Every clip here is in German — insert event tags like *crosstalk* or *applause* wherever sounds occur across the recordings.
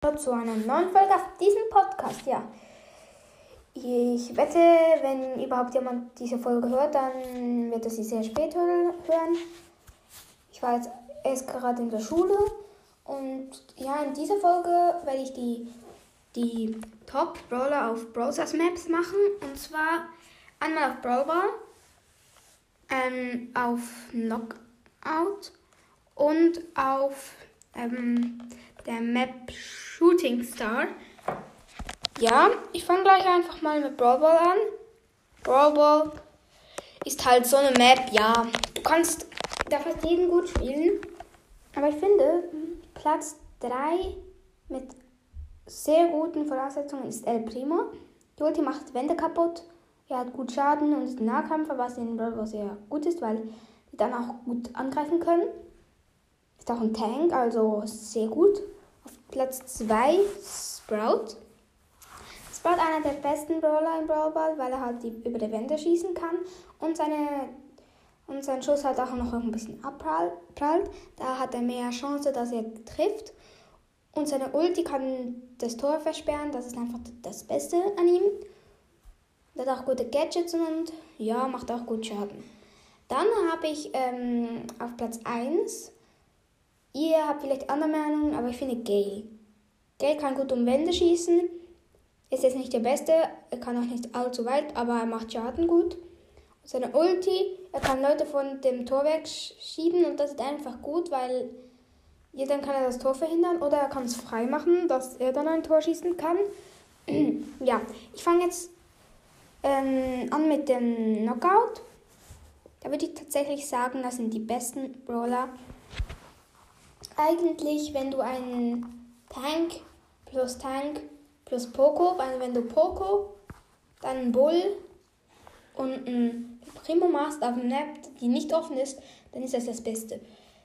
zu einer neuen Folge auf diesem Podcast. Ja, ich wette, wenn überhaupt jemand diese Folge hört, dann wird er sie sehr spät hören. Ich war jetzt erst gerade in der Schule und ja, in dieser Folge werde ich die, die Top Brawler auf Browsers Maps machen und zwar einmal auf Brawl Ball, ähm, auf Knockout und auf ähm, der Map Shooting Star. Ja, ich fange gleich einfach mal mit Brawl Ball an. Brawl Ball ist halt so eine Map, ja, du kannst da fast jeden gut spielen. Aber ich finde, Platz 3 mit sehr guten Voraussetzungen ist El Primo. Die Ulti macht Wände kaputt. Er hat gut Schaden und ist ein Nahkämpfer, was in Brawl Ball sehr gut ist, weil die dann auch gut angreifen können. Ist auch ein Tank, also sehr gut. Auf Platz 2 Sprout. Sprout einer der besten Brawler im Brawl Ball, weil er halt die, über die Wände schießen kann und seine und sein Schuss halt auch noch ein bisschen abprallt. Da hat er mehr Chance, dass er trifft. Und seine Ulti kann das Tor versperren. Das ist einfach das Beste an ihm. Er hat auch gute Gadgets und ja, macht auch gut Schaden. Dann habe ich ähm, auf Platz 1 Ihr habt vielleicht andere Meinungen, aber ich finde Gale. Gale kann gut um Wände schießen. Ist jetzt nicht der Beste, er kann auch nicht allzu weit, aber er macht Schaden gut. Seine Ulti, er kann Leute von dem Tor wegschieben und das ist einfach gut, weil ja, dann kann er das Tor verhindern oder er kann es frei machen, dass er dann ein Tor schießen kann. *clears throat* ja, ich fange jetzt ähm, an mit dem Knockout. Da würde ich tatsächlich sagen, das sind die besten Brawler eigentlich, wenn du einen Tank plus Tank plus Poco, also wenn du Poco, dann einen Bull und ein Primo machst auf einer Map, die nicht offen ist, dann ist das das Beste.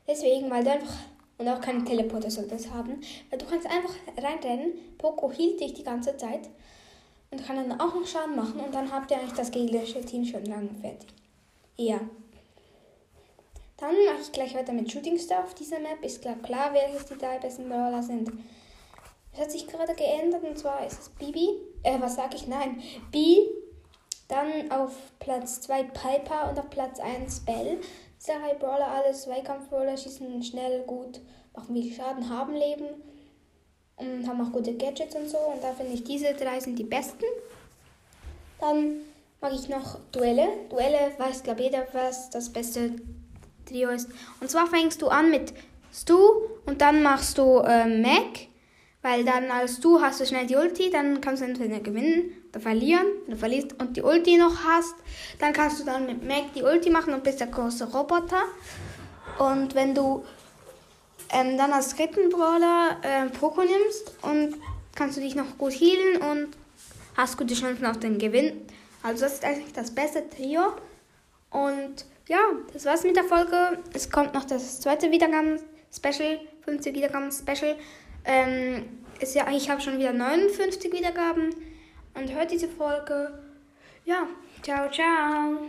Deswegen, weil du einfach, und auch keine Teleporter soll das haben, weil du kannst einfach reinrennen, Poco hielt dich die ganze Zeit und kann dann auch noch Schaden machen und dann habt ihr eigentlich das gegnerische Team schon lange fertig. Ja. Dann mache ich gleich weiter mit Shooting Star auf dieser Map. Ist klar, klar, welches die drei besten Brawler sind. Es hat sich gerade geändert und zwar ist es Bibi. Äh, was sag ich? Nein. B. Dann auf Platz 2 Piper und auf Platz 1 Bell. Diese Brawler, alles Zweikampf-Brawler, schießen schnell, gut, machen viel Schaden, haben Leben und haben auch gute Gadgets und so. Und da finde ich, diese drei sind die besten. Dann mag ich noch Duelle. Duelle weiß, glaube jeder, was das beste Trio ist. Und zwar fängst du an mit Stu und dann machst du äh, Mac, weil dann als du hast du schnell die Ulti, dann kannst du entweder gewinnen oder verlieren. Wenn du verlierst und die Ulti noch hast, dann kannst du dann mit Mac die Ulti machen und bist der große Roboter. Und wenn du ähm, dann als dritten Brawler äh, Poco nimmst und kannst du dich noch gut healen und hast gute Chancen auf den Gewinn. Also das ist eigentlich das beste Trio. Und ja, das war's mit der Folge. Es kommt noch das zweite Wiedergaben-Special, 50 Wiedergaben-Special. Ähm, ist ja, ich habe schon wieder 59 Wiedergaben und hört diese Folge. Ja, ciao, ciao.